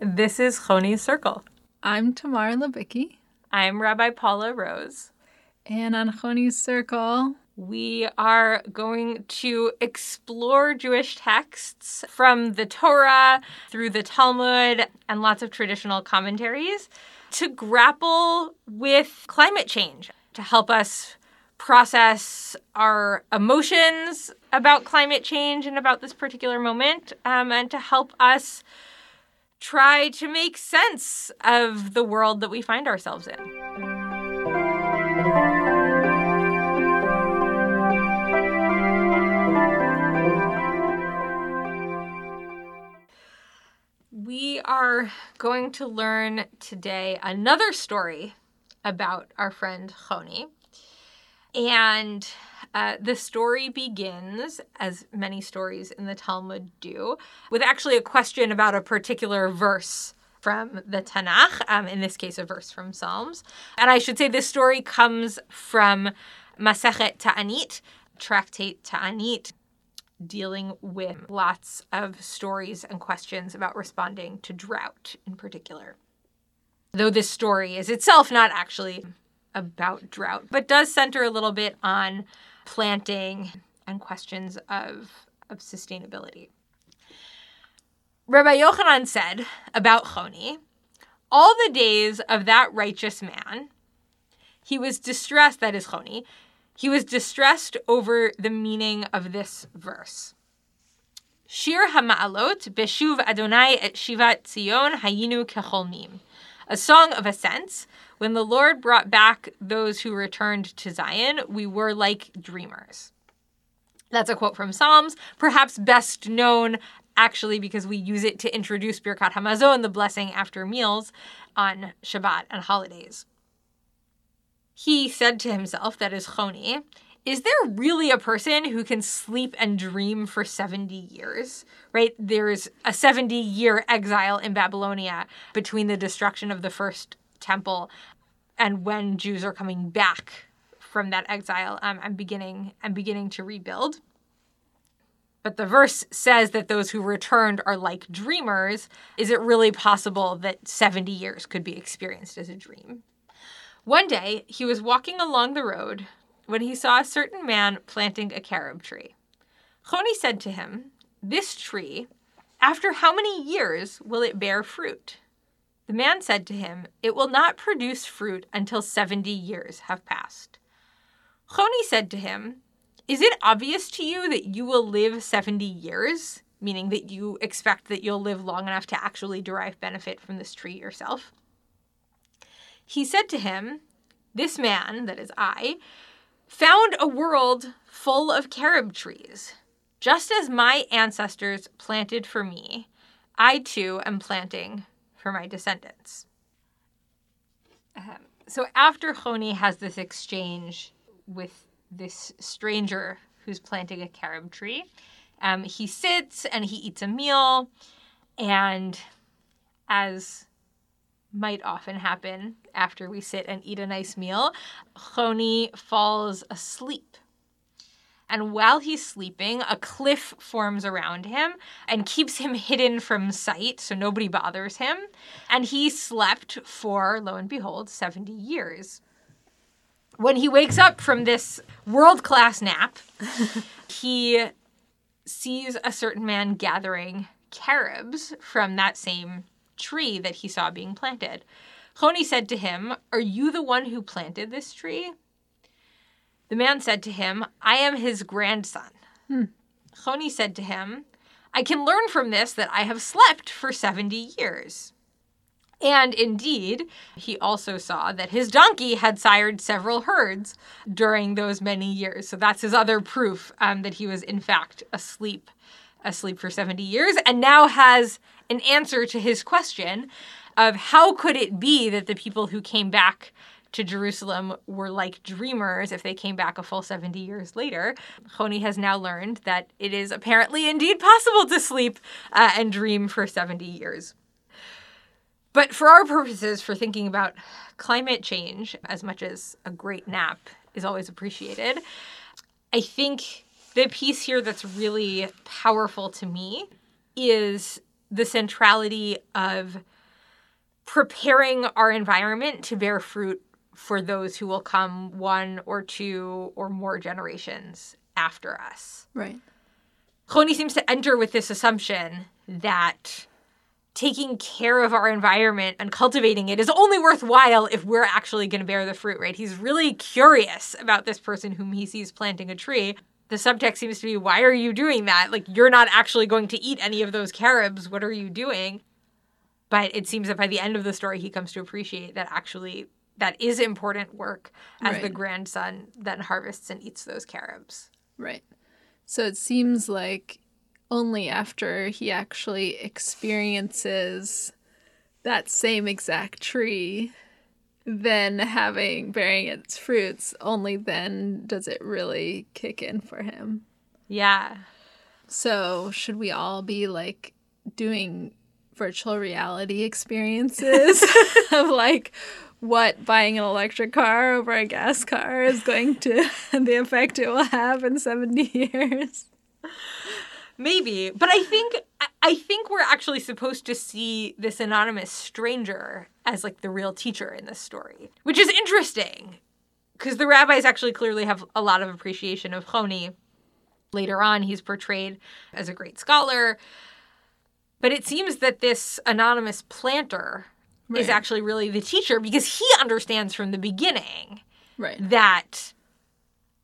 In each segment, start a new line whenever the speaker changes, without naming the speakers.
This is Choni's Circle.
I'm Tamara Levicki.
I'm Rabbi Paula Rose.
And on Choni's Circle,
we are going to explore Jewish texts from the Torah through the Talmud and lots of traditional commentaries to grapple with climate change, to help us process our emotions about climate change and about this particular moment, um, and to help us try to make sense of the world that we find ourselves in. We are going to learn today another story about our friend Choni. And uh, the story begins, as many stories in the Talmud do, with actually a question about a particular verse from the Tanakh, um, in this case, a verse from Psalms. And I should say this story comes from Masechet Ta'anit, Tractate Ta'anit, dealing with lots of stories and questions about responding to drought in particular. Though this story is itself not actually about drought, but does center a little bit on planting and questions of, of sustainability. Rabbi Yochanan said about Choni, all the days of that righteous man, he was distressed, that is Choni, he was distressed over the meaning of this verse. Shir Hama'alot Beshuv Adonai et Shivat Zion Hayinu Kecholmim. A song of ascents. When the Lord brought back those who returned to Zion, we were like dreamers. That's a quote from Psalms, perhaps best known actually because we use it to introduce Birkat Hamazon, the blessing after meals, on Shabbat and holidays. He said to himself, that is Choni, is there really a person who can sleep and dream for 70 years? Right? There's a 70 year exile in Babylonia between the destruction of the first temple and when Jews are coming back from that exile um, and beginning and beginning to rebuild. But the verse says that those who returned are like dreamers. Is it really possible that 70 years could be experienced as a dream? One day, he was walking along the road when he saw a certain man planting a carob tree. Choni said to him, This tree, after how many years will it bear fruit? The man said to him, It will not produce fruit until 70 years have passed. Choni said to him, Is it obvious to you that you will live 70 years? Meaning that you expect that you'll live long enough to actually derive benefit from this tree yourself? He said to him, This man, that is I, found a world full of carob trees. Just as my ancestors planted for me, I too am planting for my descendants. Um, so after Choni has this exchange with this stranger who's planting a carob tree, um, he sits and he eats a meal, and as might often happen after we sit and eat a nice meal, Choni falls asleep. And while he's sleeping, a cliff forms around him and keeps him hidden from sight so nobody bothers him. And he slept for, lo and behold, 70 years. When he wakes up from this world class nap, he sees a certain man gathering carobs from that same tree that he saw being planted. Choni said to him, Are you the one who planted this tree? The man said to him, I am his grandson. Hmm. Choni said to him, I can learn from this that I have slept for 70 years. And indeed, he also saw that his donkey had sired several herds during those many years. So that's his other proof um, that he was, in fact, asleep, asleep for 70 years, and now has an answer to his question of how could it be that the people who came back to Jerusalem were like dreamers if they came back a full 70 years later. Choni has now learned that it is apparently indeed possible to sleep uh, and dream for 70 years. But for our purposes, for thinking about climate change as much as a great nap is always appreciated, I think the piece here that's really powerful to me is the centrality of preparing our environment to bear fruit for those who will come one or two or more generations after us.
Right.
Choni seems to enter with this assumption that taking care of our environment and cultivating it is only worthwhile if we're actually going to bear the fruit, right? He's really curious about this person whom he sees planting a tree. The subtext seems to be, why are you doing that? Like, you're not actually going to eat any of those carobs. What are you doing? But it seems that by the end of the story, he comes to appreciate that actually that is important work as
Right.
the grandson then harvests and eats those carobs.
Right. So it seems like only after he actually experiences that same exact tree, then having bearing its fruits, only then does it really kick in for him.
Yeah.
So, should we all be like doing virtual reality experiences of like what buying an electric car over a gas car is going to the effect it will have in 70 years?
Maybe, but I think I- think we're actually supposed to see this anonymous stranger as like the real teacher in this story, which is interesting because the rabbis actually clearly have a lot of appreciation of Choni. Later on, he's portrayed as a great scholar, but it seems that this anonymous planter is actually really the teacher because he understands from the beginning
Right.
that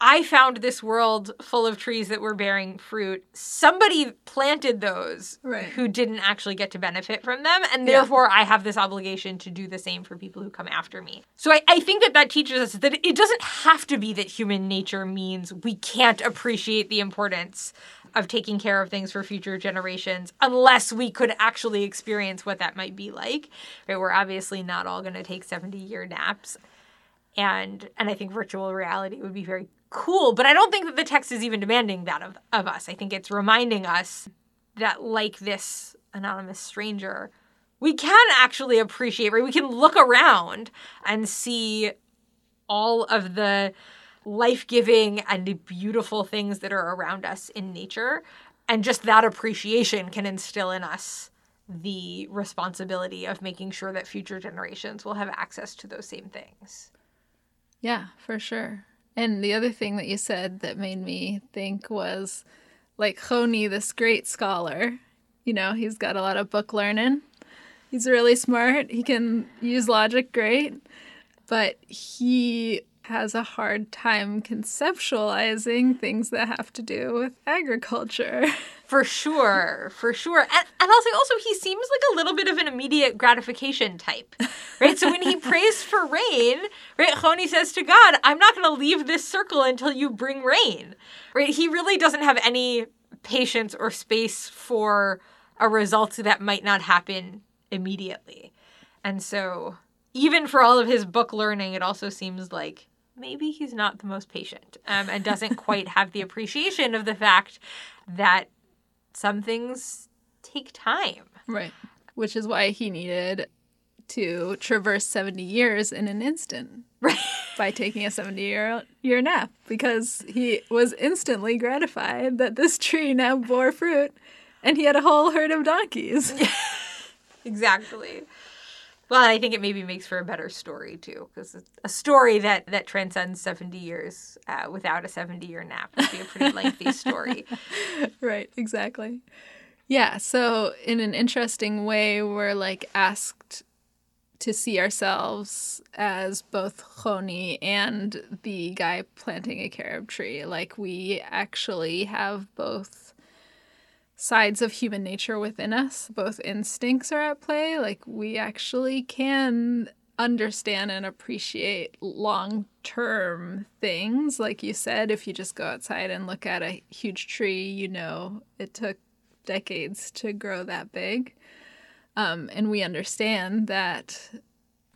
I found this world full of trees that were bearing fruit. Somebody planted those
Right.
who didn't actually get to benefit from them. And
Yeah.
therefore, I have this obligation to do the same for people who come after me. So I, I think that that teaches us that it doesn't have to be that human nature means we can't appreciate the importance of taking care of things for future generations unless we could actually experience what that might be like. Right? We're obviously not all going to take 70 year naps and and I think virtual reality would be very cool. But I don't think that the text is even demanding that of, of us. I think it's reminding us that like this anonymous stranger, we can actually appreciate, right? We can look around and see all of the life-giving and beautiful things that are around us in nature. And just that appreciation can instill in us the responsibility of making sure that future generations will have access to those same things.
Yeah, for sure. And the other thing that you said that made me think was like Choni, this great scholar, you know, he's got a lot of book learning. He's really smart. He can use logic great, but he has a hard time conceptualizing things that have to do with agriculture.
For sure, for sure. And, and I'll say also, he seems like a little bit of an immediate gratification type, right? so when he prays for rain, right, Choni says to God, I'm not going to leave this circle until you bring rain, right? He really doesn't have any patience or space for a result that might not happen immediately. And so, even for all of his book learning, it also seems like maybe he's not the most patient um, and doesn't quite have the appreciation of the fact that some things take time.
Right. Which is why he needed to traverse 70 years in an instant
Right.
by taking a 70 year year nap because he was instantly gratified that this tree now bore fruit and he had a whole herd of donkeys.
exactly. Well, I think it maybe makes for a better story too, because a story that that transcends seventy years uh, without a seventy-year nap would be a pretty lengthy story.
right, exactly. Yeah, so in an interesting way, we're like asked to see ourselves as both Choni and the guy planting a carob tree. Like we actually have both sides of human nature within us, both instincts are at play. Like we actually can understand and appreciate long term things. Like you said, if you just go outside and look at a huge tree, you know it took decades to grow that big. Um, and we understand that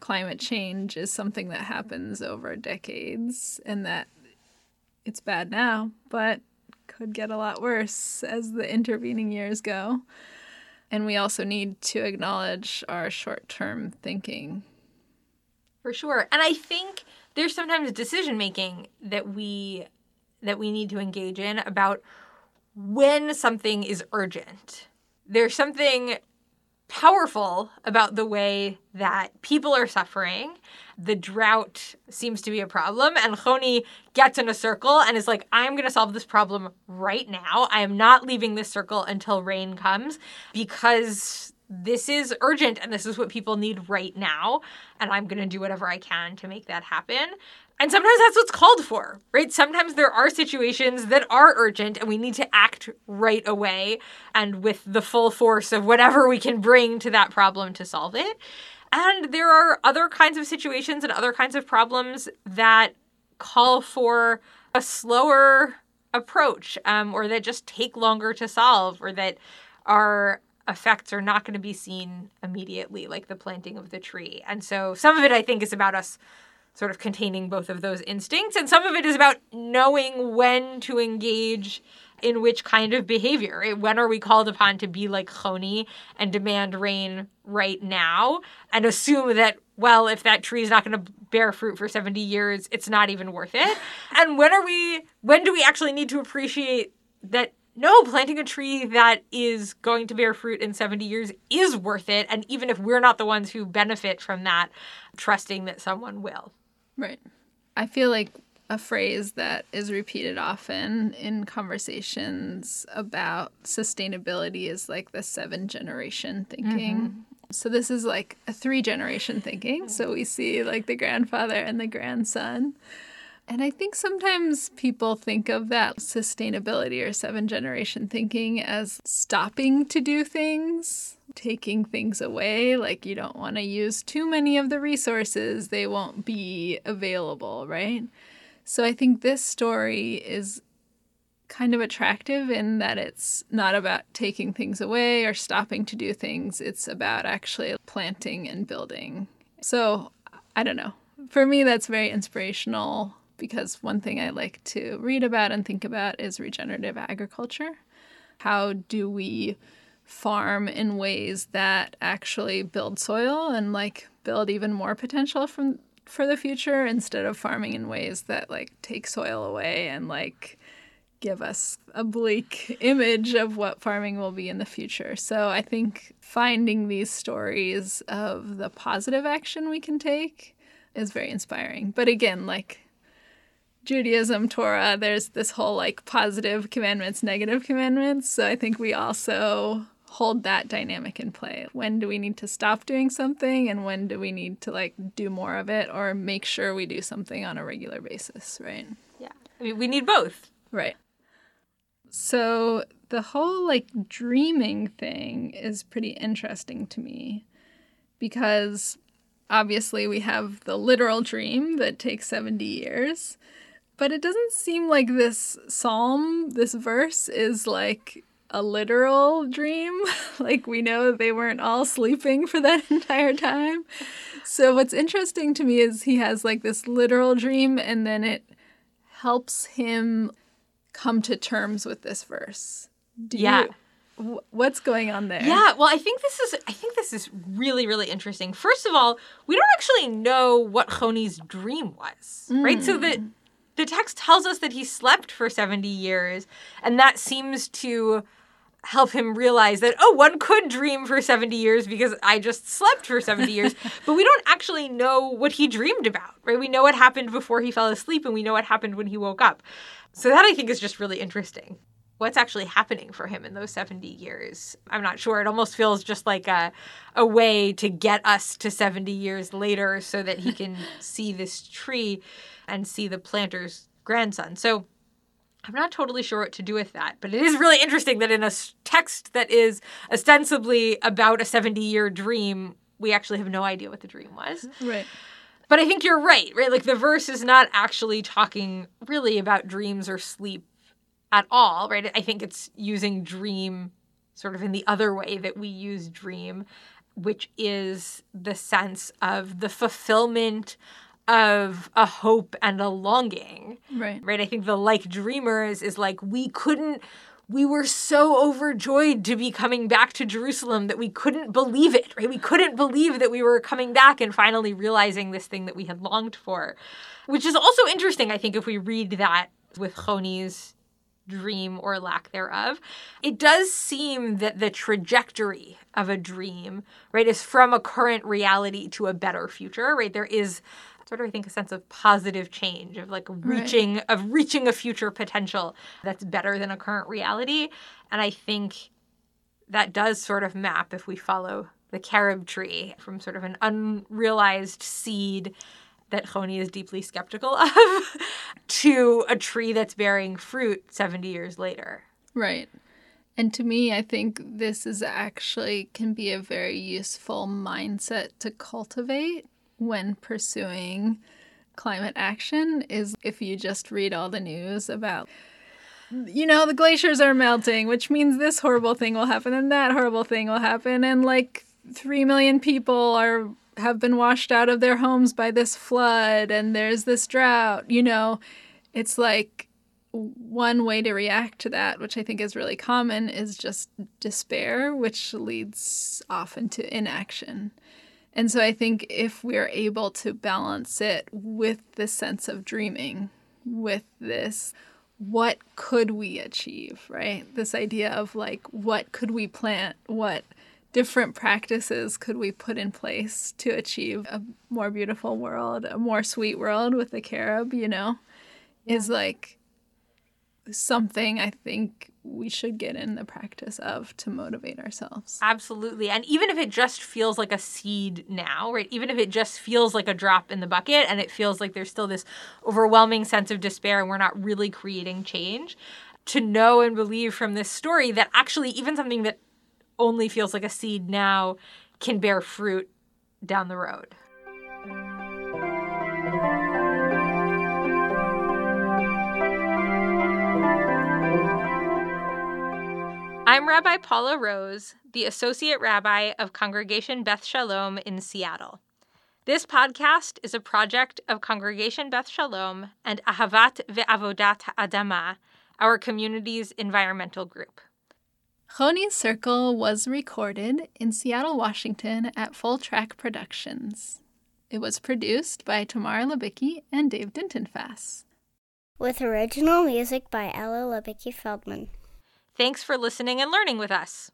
climate change is something that happens over decades and that it's bad now, but could get a lot worse as the intervening years go. And we also need to acknowledge our short term thinking.
For sure. And I think there's sometimes decision making that we that we need to engage in about when something is urgent. There's something powerful about the way that people are suffering. The drought seems to be a problem, and Choni gets in a circle and is like, I'm going to solve this problem right now. I am not leaving this circle until rain comes because this is urgent and this is what people need right now. And I'm going to do whatever I can to make that happen. And sometimes that's what's called for, right? Sometimes there are situations that are urgent and we need to act right away and with the full force of whatever we can bring to that problem to solve it. And there are other kinds of situations and other kinds of problems that call for a slower approach um, or that just take longer to solve or that our effects are not going to be seen immediately, like the planting of the tree. And so some of it, I think, is about us sort of containing both of those instincts. And some of it is about knowing when to engage in which kind of behavior. When are we called upon to be like Choni and demand rain right now and assume that, well, if that tree is not going to bear fruit for 70 years, it's not even worth it? And when are we, when do we actually need to appreciate that no, planting a tree that is going to bear fruit in 70 years is worth it. And even if we're not the ones who benefit from that, trusting that someone will.
Right. I feel like a phrase that is repeated often in conversations about sustainability is like the seven generation thinking. Mm-hmm. So this is like a three generation thinking. So we see like the grandfather and the grandson. And I think sometimes people think of that sustainability or seven generation thinking as stopping to do things taking things away. Like you don't want to use too many of the resources, they won't be available, right? So I think this story is kind of attractive in that it's not about taking things away or stopping to do things, it's about actually planting and building. So I don't know. For me, that's very inspirational because one thing I like to read about and think about is regenerative agriculture. How do we farm in ways that actually build soil and like build even more potential from for the future instead of farming in ways that like take soil away and like give us a bleak image of what farming will be in the future. So I think finding these stories of the positive action we can take is very inspiring. But again, like Judaism, Torah, there's this whole like positive commandments, negative commandments. So I think we also hold that dynamic in play. When do we need to stop doing something and when do we need to like do more of it or make sure we do something on a regular basis, right?
Yeah. I mean, we need both.
Right. So the whole like dreaming thing is pretty interesting to me because obviously we have the literal dream that takes 70 years. But it doesn't seem like this psalm, this verse is like a literal dream. like we know they weren't all sleeping for that entire time. So what's interesting to me is he has like this literal dream and then it helps him come to terms with this verse.
Do yeah.
You, what's going on there?
Yeah, well, I think this is I think this is really really interesting. First of all, we don't actually know what Choni's dream was, mm. right? So the the text tells us that he slept for 70 years and that seems to help him realize that oh one could dream for 70 years because i just slept for 70 years. But we don't actually know what he dreamed about right? We know what happened before he fell asleep and we know what happened when he woke up. So that i think is just really interesting. What's actually happening for him in those 70 years? I'm not sure. It almost feels just like a, a way to get us to 70 years later so that he can see this tree and see the planter's grandson. So I'm not totally sure what to do with that, but it is really interesting that in a text that is ostensibly about a 70 year dream, we actually have no idea what the dream was.
Right.
But I think you're right, right? Like the verse is not actually talking really about dreams or sleep at all, right? I think it's using dream sort of in the other way that we use dream, which is the sense of the fulfillment of a hope and a longing.
Right.
Right. I think the like dreamers is like we couldn't we were so overjoyed to be coming back to Jerusalem that we couldn't believe it, right? We couldn't believe that we were coming back and finally realizing this thing that we had longed for. Which is also interesting, I think, if we read that with Choni's dream or lack thereof. It does seem that the trajectory of a dream, right, is from a current reality to a better future, right? There is sort of I think a sense of positive change of like reaching right. of reaching a future potential that's better than a current reality. And I think that does sort of map if we follow the carob tree from sort of an unrealized seed that Choni is deeply skeptical of to a tree that's bearing fruit 70 years later.
Right. And to me, I think this is actually can be a very useful mindset to cultivate when pursuing climate action is if you just read all the news about you know the glaciers are melting which means this horrible thing will happen and that horrible thing will happen and like 3 million people are have been washed out of their homes by this flood and there's this drought, you know, it's like one way to react to that, which I think is really common, is just despair, which leads often to inaction. And so I think if we're able to balance it with this sense of dreaming, with this, what could we achieve, right? This idea of like, what could we plant? What different practices could we put in place to achieve a more beautiful world, a more sweet world with the carob, you know, yeah. is like something I think we should get in the practice of to motivate ourselves.
Absolutely. And even if it just feels like a seed now, right? Even if it just feels like a drop in the bucket and it feels like there's still this overwhelming sense of despair and we're not really creating change, to know and believe from this story that actually even something that only feels like a seed now can bear fruit down the road. I'm Rabbi Paula Rose, the Associate Rabbi of Congregation Beth Shalom in Seattle. This podcast is a project of Congregation Beth Shalom and Ahavat Ve'avodat Adama, our community's environmental group.
Choni's Circle was recorded in Seattle, Washington at Full Track Productions. It was produced by Tamara Labicki and Dave Dintenfass.
With original music by Ella Labicki Feldman.
Thanks for listening and learning with us.